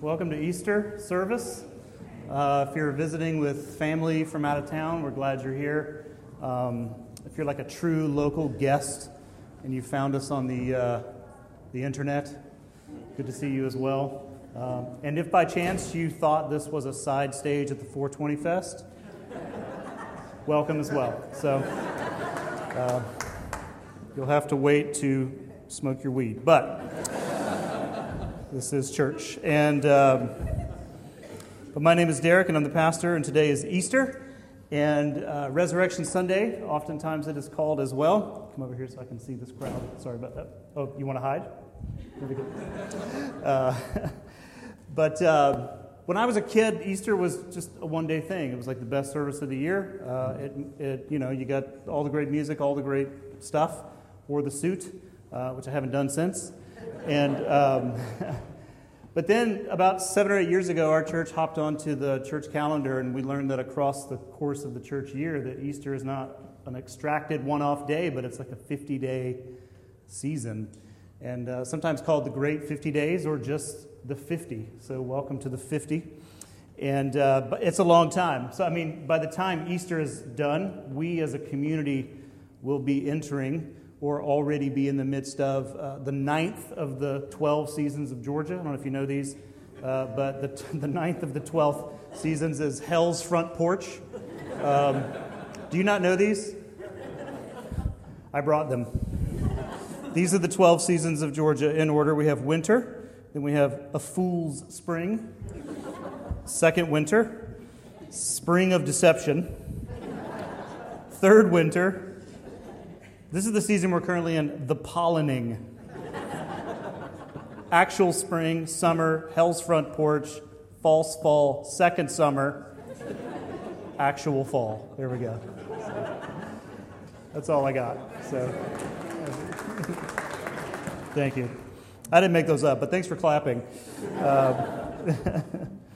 Welcome to Easter service. Uh, if you're visiting with family from out of town, we're glad you're here. Um, if you're like a true local guest and you found us on the, uh, the internet, good to see you as well. Um, and if by chance you thought this was a side stage at the 420 Fest, welcome as well. So uh, you'll have to wait to smoke your weed. But this is church. And um, but my name is Derek, and I'm the pastor. And today is Easter and uh, Resurrection Sunday. Oftentimes it is called as well. Come over here so I can see this crowd. Sorry about that. Oh, you want to hide? Uh, but uh, when I was a kid, Easter was just a one-day thing. It was like the best service of the year. Uh, it, it, you know, you got all the great music, all the great stuff. Wore the suit, uh, which I haven't done since. And um, but then about seven or eight years ago, our church hopped onto the church calendar, and we learned that across the course of the church year, that Easter is not an extracted one-off day, but it's like a 50-day season, and uh, sometimes called the Great 50 Days or just the 50. So welcome to the 50. And uh, but it's a long time. So I mean, by the time Easter is done, we as a community will be entering or already be in the midst of uh, the ninth of the 12 seasons of Georgia. I don't know if you know these, uh, but the, t- the ninth of the 12th seasons is Hell's Front Porch. Um, do you not know these? I brought them. These are the 12 seasons of Georgia in order. We have winter, then we have a fool's spring, second winter, spring of deception, third winter, this is the season we're currently in, the pollening. Actual spring, summer, hell's front porch, false fall, second summer, actual fall. There we go. That's all I got. So, thank you. I didn't make those up, but thanks for clapping. Uh,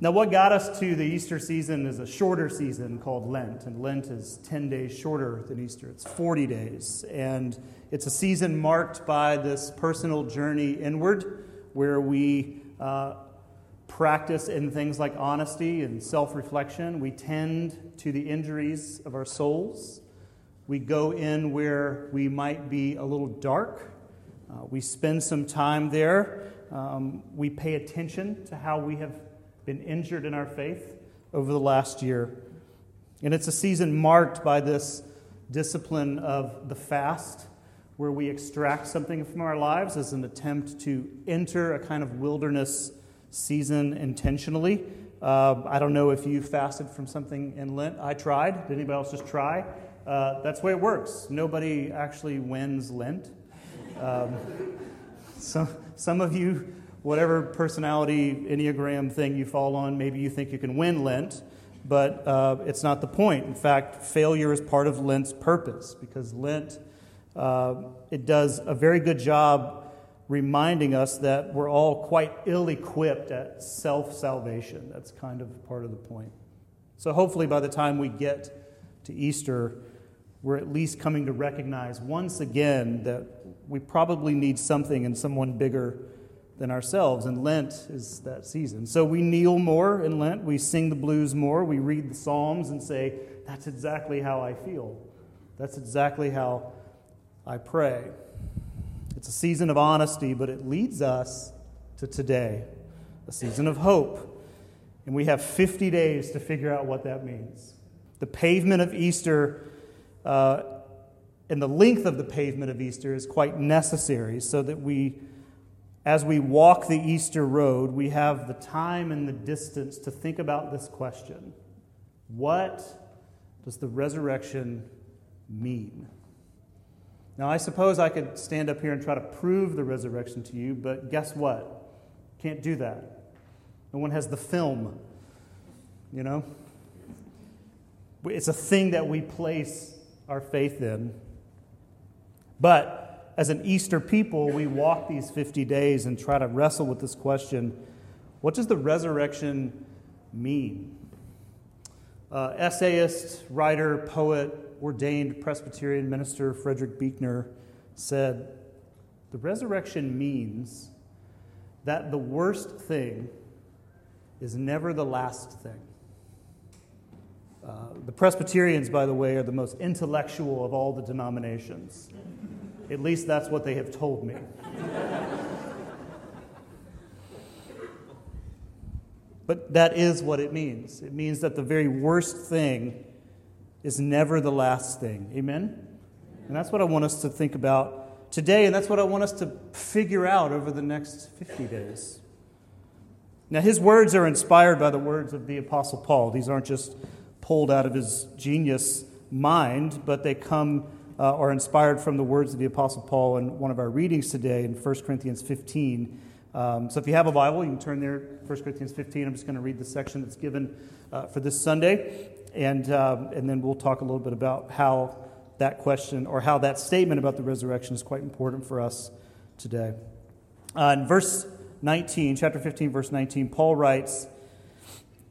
Now, what got us to the Easter season is a shorter season called Lent, and Lent is 10 days shorter than Easter. It's 40 days, and it's a season marked by this personal journey inward where we uh, practice in things like honesty and self reflection. We tend to the injuries of our souls. We go in where we might be a little dark. Uh, we spend some time there. Um, we pay attention to how we have been injured in our faith over the last year. And it's a season marked by this discipline of the fast, where we extract something from our lives as an attempt to enter a kind of wilderness season intentionally. Uh, I don't know if you fasted from something in Lent. I tried. Did anybody else just try? Uh, that's the way it works. Nobody actually wins Lent. Um, some, some of you whatever personality Enneagram thing you fall on, maybe you think you can win Lent, but uh, it's not the point. In fact, failure is part of Lent's purpose because Lent, uh, it does a very good job reminding us that we're all quite ill equipped at self salvation. That's kind of part of the point. So hopefully, by the time we get to Easter, we're at least coming to recognize once again that we probably need something and someone bigger than ourselves. And Lent is that season. So we kneel more in Lent, we sing the blues more, we read the Psalms and say, That's exactly how I feel. That's exactly how I pray. It's a season of honesty, but it leads us to today, a season of hope. And we have 50 days to figure out what that means. The pavement of Easter. Uh, and the length of the pavement of Easter is quite necessary so that we as we walk the Easter road, we have the time and the distance to think about this question What does the resurrection mean? Now, I suppose I could stand up here and try to prove the resurrection to you, but guess what? Can't do that. No one has the film, you know? It's a thing that we place our faith in. But as an Easter people, we walk these 50 days and try to wrestle with this question what does the resurrection mean? Uh, essayist, writer, poet, ordained Presbyterian minister Frederick Buechner said, The resurrection means that the worst thing is never the last thing. Uh, the Presbyterians, by the way, are the most intellectual of all the denominations. At least that's what they have told me. but that is what it means. It means that the very worst thing is never the last thing. Amen? And that's what I want us to think about today, and that's what I want us to figure out over the next 50 days. Now, his words are inspired by the words of the Apostle Paul. These aren't just pulled out of his genius mind, but they come uh, are inspired from the words of the Apostle Paul in one of our readings today in 1 Corinthians 15. Um, so if you have a Bible, you can turn there, 1 Corinthians 15. I'm just going to read the section that's given uh, for this Sunday, and, um, and then we'll talk a little bit about how that question or how that statement about the resurrection is quite important for us today. Uh, in verse 19, chapter 15, verse 19, Paul writes,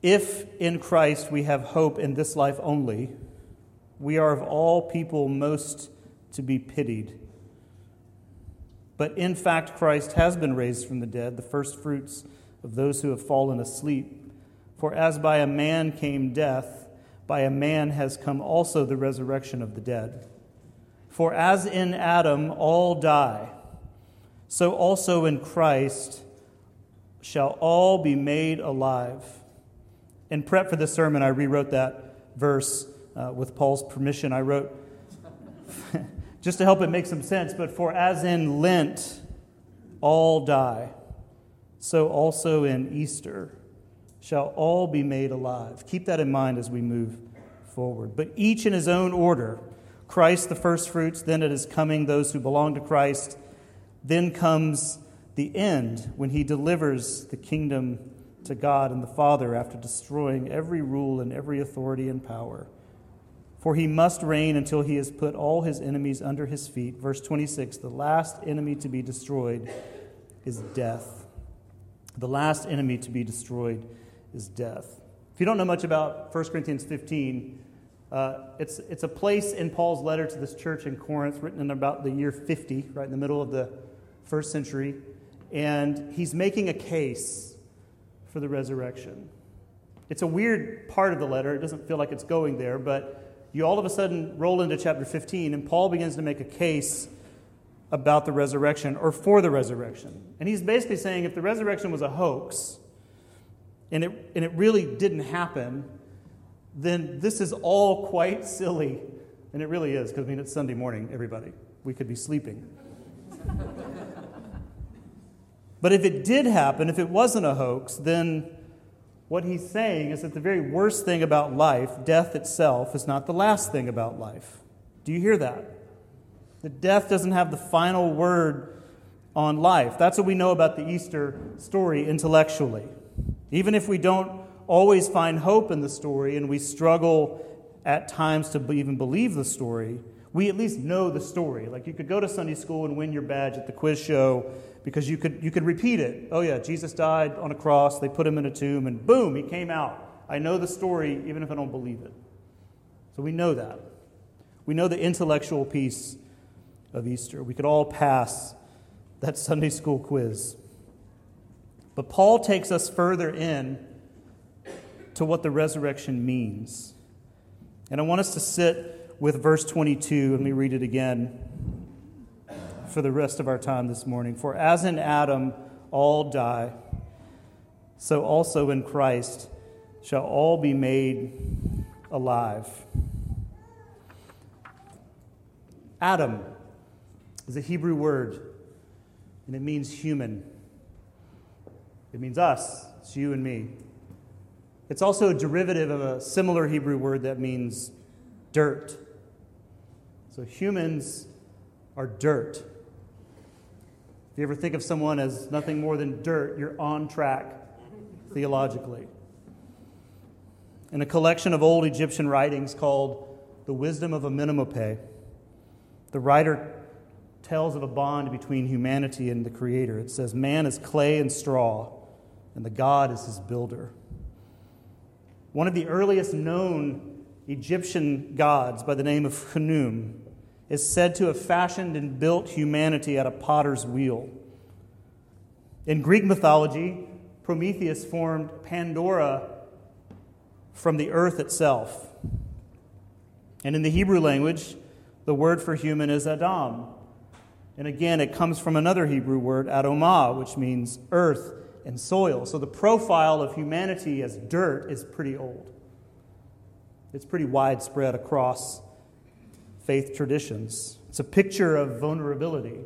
if in Christ we have hope in this life only, we are of all people most to be pitied. But in fact, Christ has been raised from the dead, the first fruits of those who have fallen asleep. For as by a man came death, by a man has come also the resurrection of the dead. For as in Adam all die, so also in Christ shall all be made alive in prep for this sermon, I rewrote that verse uh, with Paul's permission. I wrote, just to help it make some sense, but for as in Lent all die, so also in Easter shall all be made alive. Keep that in mind as we move forward. But each in his own order Christ the firstfruits, then at his coming, those who belong to Christ. Then comes the end when he delivers the kingdom to God and the Father after destroying every rule and every authority and power. For he must reign until he has put all his enemies under his feet. Verse 26 The last enemy to be destroyed is death. The last enemy to be destroyed is death. If you don't know much about 1 Corinthians 15, uh, it's, it's a place in Paul's letter to this church in Corinth, written in about the year 50, right in the middle of the first century. And he's making a case for the resurrection. It's a weird part of the letter. It doesn't feel like it's going there, but you all of a sudden roll into chapter 15, and Paul begins to make a case about the resurrection or for the resurrection. And he's basically saying if the resurrection was a hoax and it, and it really didn't happen, then this is all quite silly. And it really is, because I mean, it's Sunday morning, everybody. We could be sleeping. But if it did happen, if it wasn't a hoax, then what he's saying is that the very worst thing about life, death itself, is not the last thing about life. Do you hear that? That death doesn't have the final word on life. That's what we know about the Easter story intellectually. Even if we don't always find hope in the story and we struggle at times to even believe the story, we at least know the story. Like you could go to Sunday school and win your badge at the quiz show because you could, you could repeat it. Oh, yeah, Jesus died on a cross, they put him in a tomb, and boom, he came out. I know the story even if I don't believe it. So we know that. We know the intellectual piece of Easter. We could all pass that Sunday school quiz. But Paul takes us further in to what the resurrection means. And I want us to sit with verse 22. Let me read it again for the rest of our time this morning. For as in Adam all die, so also in Christ shall all be made alive. Adam is a Hebrew word, and it means human. It means us, it's you and me. It's also a derivative of a similar Hebrew word that means dirt. So humans are dirt. If you ever think of someone as nothing more than dirt, you're on track theologically. In a collection of old Egyptian writings called The Wisdom of Amenemope, the writer tells of a bond between humanity and the Creator. It says, Man is clay and straw, and the God is his builder. One of the earliest known Egyptian gods by the name of Khnum is said to have fashioned and built humanity at a potter's wheel. In Greek mythology, Prometheus formed Pandora from the earth itself. And in the Hebrew language, the word for human is Adam. And again, it comes from another Hebrew word, Adamah, which means earth and soil. So the profile of humanity as dirt is pretty old. It's pretty widespread across faith traditions. It's a picture of vulnerability.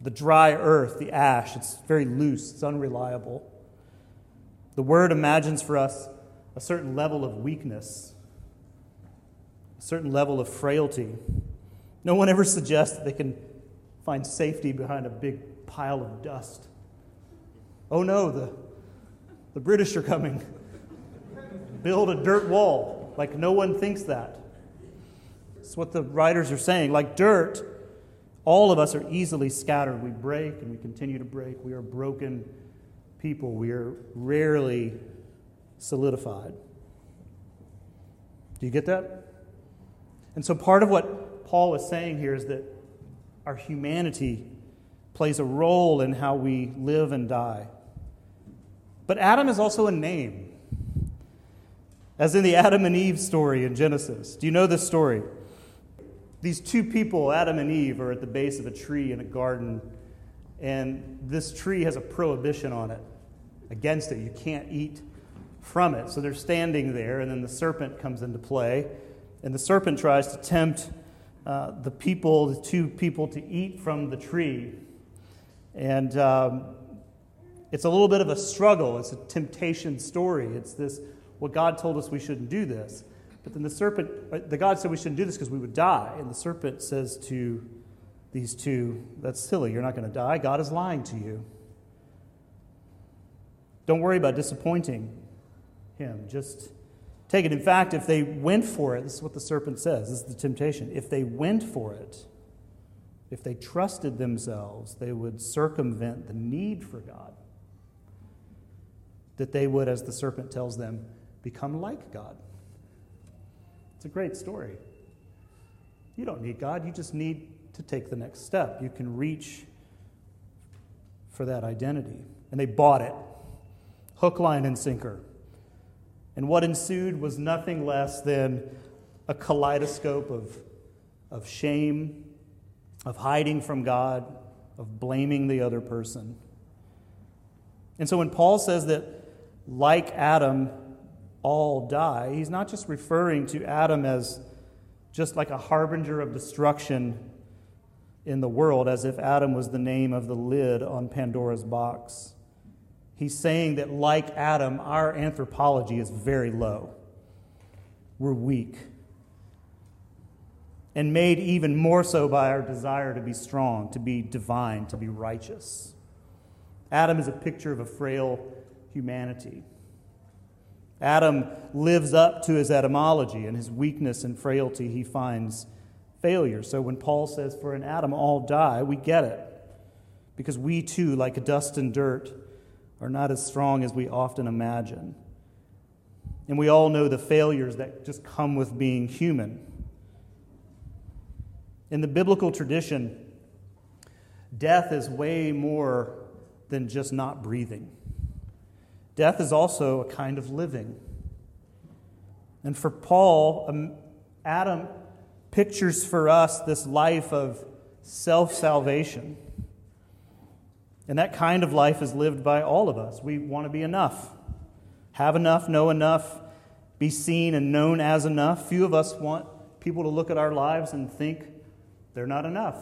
The dry earth, the ash, it's very loose, it's unreliable. The word imagines for us a certain level of weakness, a certain level of frailty. No one ever suggests that they can find safety behind a big pile of dust. Oh no, the, the British are coming. Build a dirt wall. Like no one thinks that. It's what the writers are saying. Like dirt, all of us are easily scattered. We break and we continue to break. We are broken people. We are rarely solidified. Do you get that? And so part of what Paul is saying here is that our humanity plays a role in how we live and die. But Adam is also a name, as in the Adam and Eve story in Genesis. Do you know this story? These two people, Adam and Eve, are at the base of a tree in a garden, and this tree has a prohibition on it against it. You can't eat from it. So they're standing there, and then the serpent comes into play, and the serpent tries to tempt uh, the people, the two people, to eat from the tree. And um, it's a little bit of a struggle. It's a temptation story. It's this, well, God told us we shouldn't do this. But then the serpent, uh, the God said we shouldn't do this because we would die. And the serpent says to these two, that's silly. You're not going to die. God is lying to you. Don't worry about disappointing him. Just take it. In fact, if they went for it, this is what the serpent says this is the temptation. If they went for it, if they trusted themselves, they would circumvent the need for God that they would, as the serpent tells them, become like God. It's a great story. You don't need God, you just need to take the next step. You can reach for that identity. And they bought it hook, line, and sinker. And what ensued was nothing less than a kaleidoscope of, of shame, of hiding from God, of blaming the other person. And so when Paul says that like Adam, all die, he's not just referring to Adam as just like a harbinger of destruction in the world, as if Adam was the name of the lid on Pandora's box. He's saying that, like Adam, our anthropology is very low. We're weak. And made even more so by our desire to be strong, to be divine, to be righteous. Adam is a picture of a frail humanity. Adam lives up to his etymology and his weakness and frailty, he finds failure. So when Paul says, For in Adam all die, we get it. Because we too, like dust and dirt, are not as strong as we often imagine. And we all know the failures that just come with being human. In the biblical tradition, death is way more than just not breathing. Death is also a kind of living. And for Paul, um, Adam pictures for us this life of self salvation. And that kind of life is lived by all of us. We want to be enough, have enough, know enough, be seen and known as enough. Few of us want people to look at our lives and think they're not enough.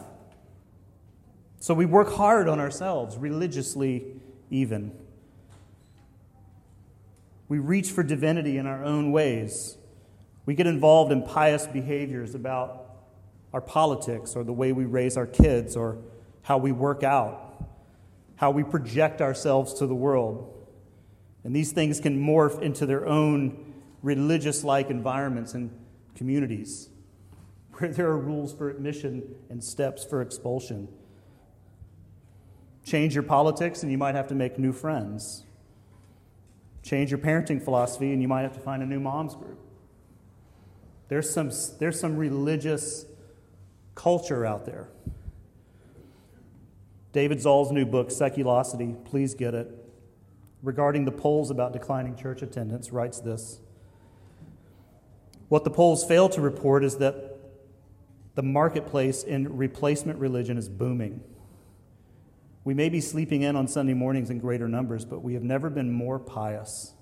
So we work hard on ourselves, religiously even. We reach for divinity in our own ways. We get involved in pious behaviors about our politics or the way we raise our kids or how we work out, how we project ourselves to the world. And these things can morph into their own religious like environments and communities where there are rules for admission and steps for expulsion. Change your politics, and you might have to make new friends. Change your parenting philosophy, and you might have to find a new mom's group. There's some, there's some religious culture out there. David Zahl's new book, Seculosity, please get it, regarding the polls about declining church attendance, writes this What the polls fail to report is that the marketplace in replacement religion is booming. We may be sleeping in on Sunday mornings in greater numbers, but we have never been more pious.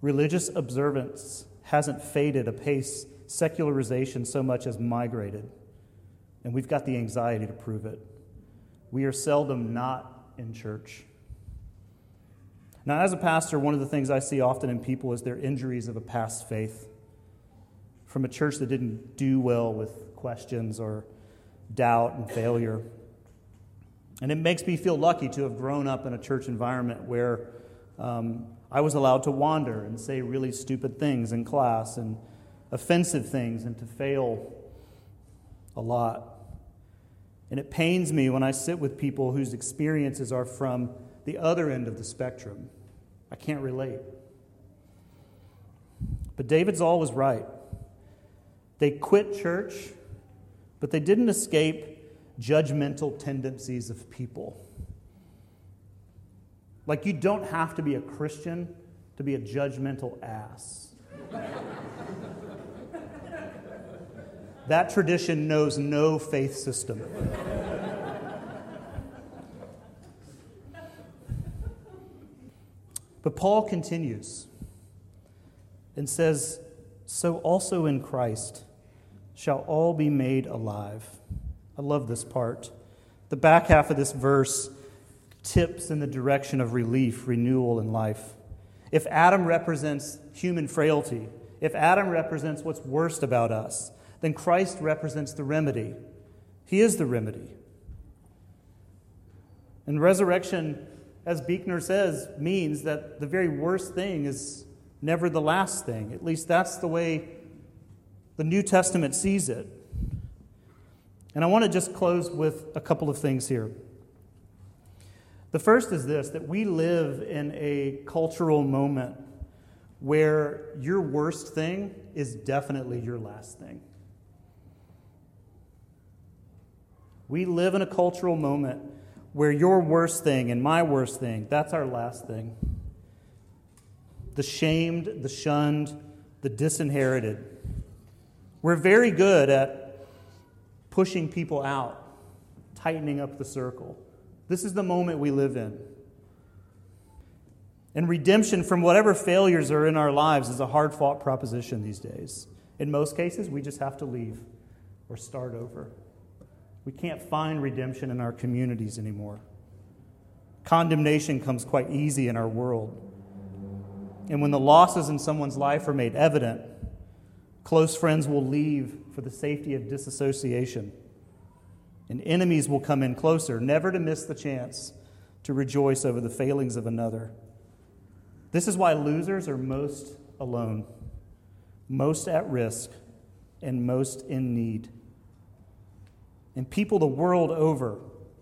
Religious observance hasn't faded apace secularization so much as migrated, and we've got the anxiety to prove it. We are seldom not in church. Now, as a pastor, one of the things I see often in people is their injuries of a past faith from a church that didn't do well with questions or doubt and failure. And it makes me feel lucky to have grown up in a church environment where um, I was allowed to wander and say really stupid things in class and offensive things and to fail a lot. And it pains me when I sit with people whose experiences are from the other end of the spectrum. I can't relate. But David's always right. They quit church, but they didn't escape judgmental tendencies of people. Like, you don't have to be a Christian to be a judgmental ass. that tradition knows no faith system. but Paul continues and says, So also in Christ shall all be made alive I love this part. The back half of this verse tips in the direction of relief, renewal, and life. If Adam represents human frailty, if Adam represents what's worst about us, then Christ represents the remedy. He is the remedy. And resurrection, as Buechner says, means that the very worst thing is never the last thing. At least that's the way the New Testament sees it. And I want to just close with a couple of things here. The first is this that we live in a cultural moment where your worst thing is definitely your last thing. We live in a cultural moment where your worst thing and my worst thing, that's our last thing. The shamed, the shunned, the disinherited. We're very good at pushing people out, tightening up the circle. This is the moment we live in. And redemption from whatever failures are in our lives is a hard fought proposition these days. In most cases, we just have to leave or start over. We can't find redemption in our communities anymore. Condemnation comes quite easy in our world. And when the losses in someone's life are made evident, Close friends will leave for the safety of disassociation. And enemies will come in closer, never to miss the chance to rejoice over the failings of another. This is why losers are most alone, most at risk, and most in need. And people the world over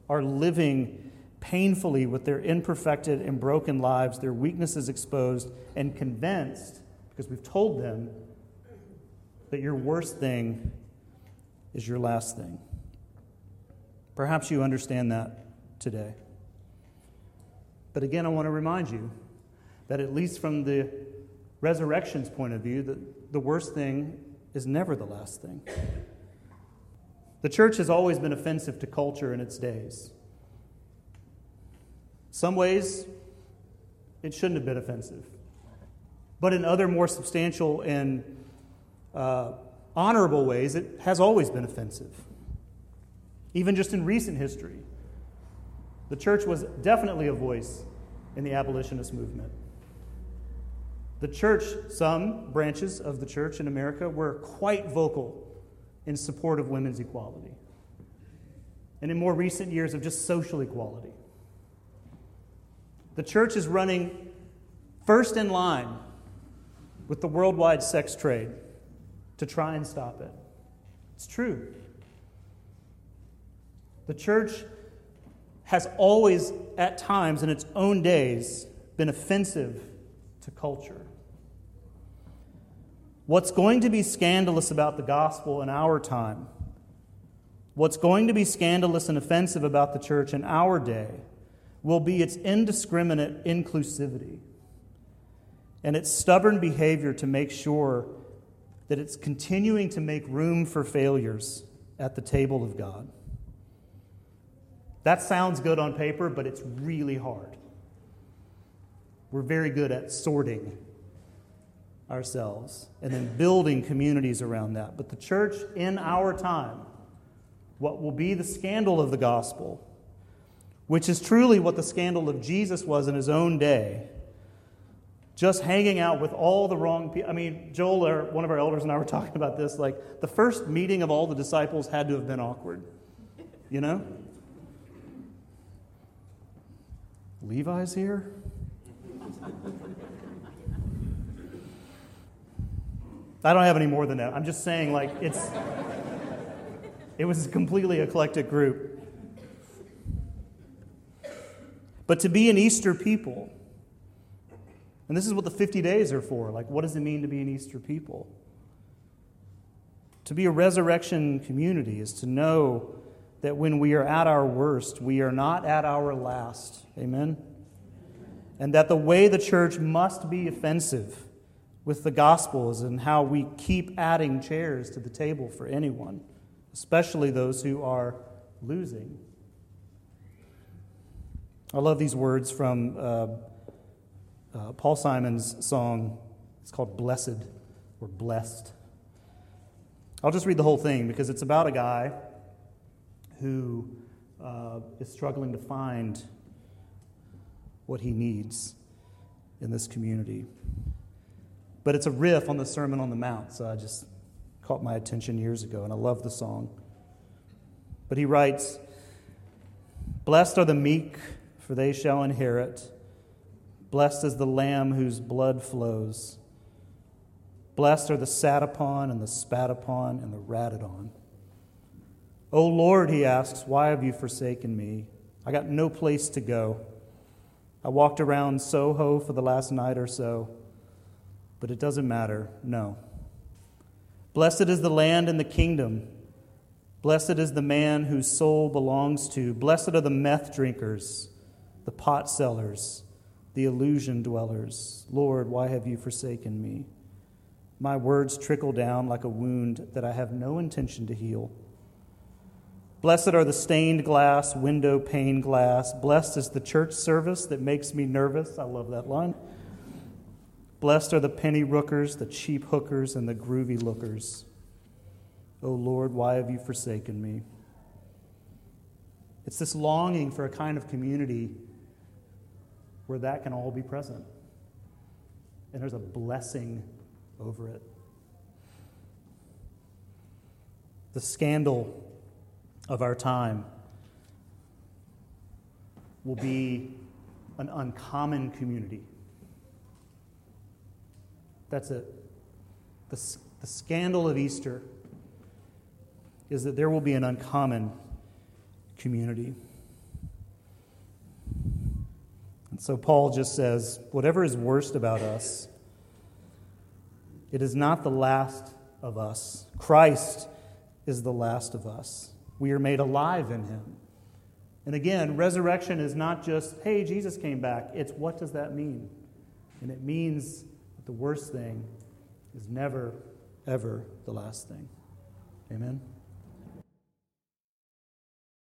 are living painfully with their imperfected and broken lives, their weaknesses exposed, and convinced, because we've told them that your worst thing is your last thing. Perhaps you understand that today. But again, I want to remind you that, at least from the resurrection's point of view, the, the worst thing is never the last thing. The church has always been offensive to culture in its days. Some ways, it shouldn't have been offensive. But in other more substantial and uh, honorable ways, it has always been offensive. Even just in recent history, the church was definitely a voice in the abolitionist movement. The church, some branches of the church in America, were quite vocal in support of women's equality. And in more recent years, of just social equality. The church is running first in line with the worldwide sex trade to try and stop it. It's true. The church has always, at times in its own days, been offensive to culture. What's going to be scandalous about the gospel in our time What's going to be scandalous and offensive about the church in our day will be its indiscriminate inclusivity and its stubborn behavior to make sure that it's continuing to make room for failures at the table of God. That sounds good on paper, but it's really hard. We're very good at sorting ourselves and then building communities around that. But the church in our time, what will be the scandal of the gospel, which is truly what the scandal of Jesus was in his own day, just hanging out with all the wrong people. I mean, Joel, one of our elders, and I were talking about this. Like, the first meeting of all the disciples had to have been awkward, you know? Levi's here? I don't have any more than that. I'm just saying, like, it's. It was a completely eclectic group. But to be an Easter people, and this is what the 50 days are for. Like, what does it mean to be an Easter people? To be a resurrection community is to know that when we are at our worst, we are not at our last. Amen? And that the way the church must be offensive with the gospel is in how we keep adding chairs to the table for anyone, especially those who are losing. I love these words from uh, uh, Paul Simon's song. It's called Blessed or Blessed. I'll just read the whole thing because it's about a guy who uh, is struggling to find what he needs in this community. But it's a riff on the Sermon on the Mount, so I just caught my attention years ago, and I love the song. But he writes Blessed are the meek, for they shall inherit. Blessed is the Lamb whose blood flows. Blessed are the sat upon and the spat upon and the ratted on. O Lord, he asks, why have you forsaken me? I got no place to go. I walked around Soho for the last night or so, but it doesn't matter. No. Blessed is the land and the kingdom. Blessed is the man whose soul belongs to. Blessed are the meth drinkers, the pot sellers, the illusion dwellers. Lord, why have you forsaken me? My words trickle down like a wound that I have no intention to heal. Blessed are the stained glass, window pane glass. Blessed is the church service that makes me nervous. I love that line. Blessed are the penny rookers, the cheap hookers, and the groovy lookers. O oh Lord, why have you forsaken me? It's this longing for a kind of community where that can all be present. And there's a blessing over it. The scandal of our time will be an uncommon community. That's it. The, the scandal of Easter is that there will be an uncommon community. And so Paul just says whatever is worst about us, it is not the last of us. Christ is the last of us. We are made alive in him. And again, resurrection is not just, hey, Jesus came back. It's what does that mean? And it means that the worst thing is never, ever the last thing. Amen?